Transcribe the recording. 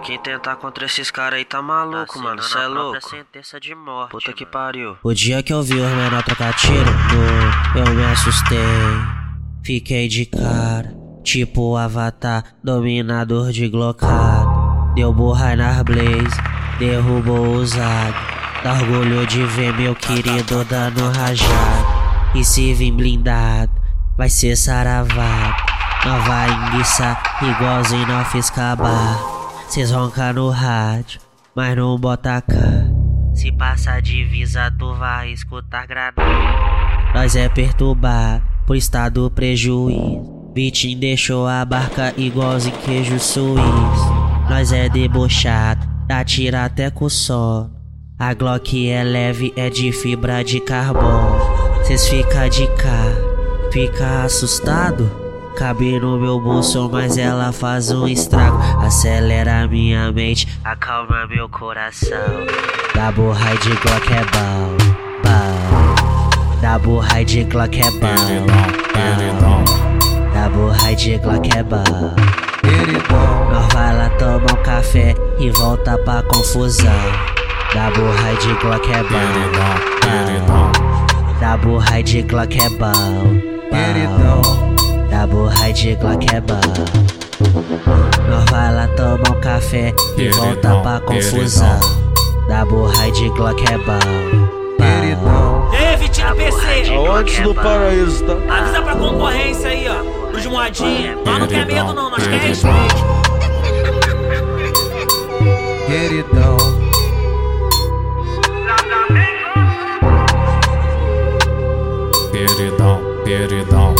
Quem tentar contra esses caras aí tá maluco, Tá mano. Cê é louco. sentença de morte. Puta que mano. pariu. O dia que eu vi os menor trocar tiro, eu me assustei. Fiquei de cara, tipo o Avatar, dominador de glocado. Deu burra nas blaze, derrubou o Zag. Dá orgulho de ver meu querido dando rajado. E se vir blindado, vai ser saravado. Nós vai enguiçar igualzinho nós fez cabar. Cês ronca no rádio, mas não bota cara. Se passa a divisa, tu vai escutar granada. Nós é perturbar, por estado prejuízo. Vitim deixou a barca igualzinho queijo suíço. Nós é debochado, dá tira até com sono. A Glock é leve, é de fibra de carbono. Cês fica de cara, fica assustado? Cabe no meu bolso, mas ela faz um estrago. Acelera minha mente, acalma meu coração. Double high de Glock é bom, bom. Double high de Glock é bom, bom. Double high de Glock é bom. Nós vai lá tomar um café e volta pra confusão. Double high de Glock é bom, bom. Double high de Glock é bom, bom. Da High de Glock é. Nós vai lá tomar um café e volta pra confusão. Da High de Glock é bom. Ei, Vitinho PC! Antes do paraíso, tá? Avisa pra concorrência aí, ó. Os moadinha. Nós não quer medo, não, nós quer respeito. Queridão. Queridão, queridão.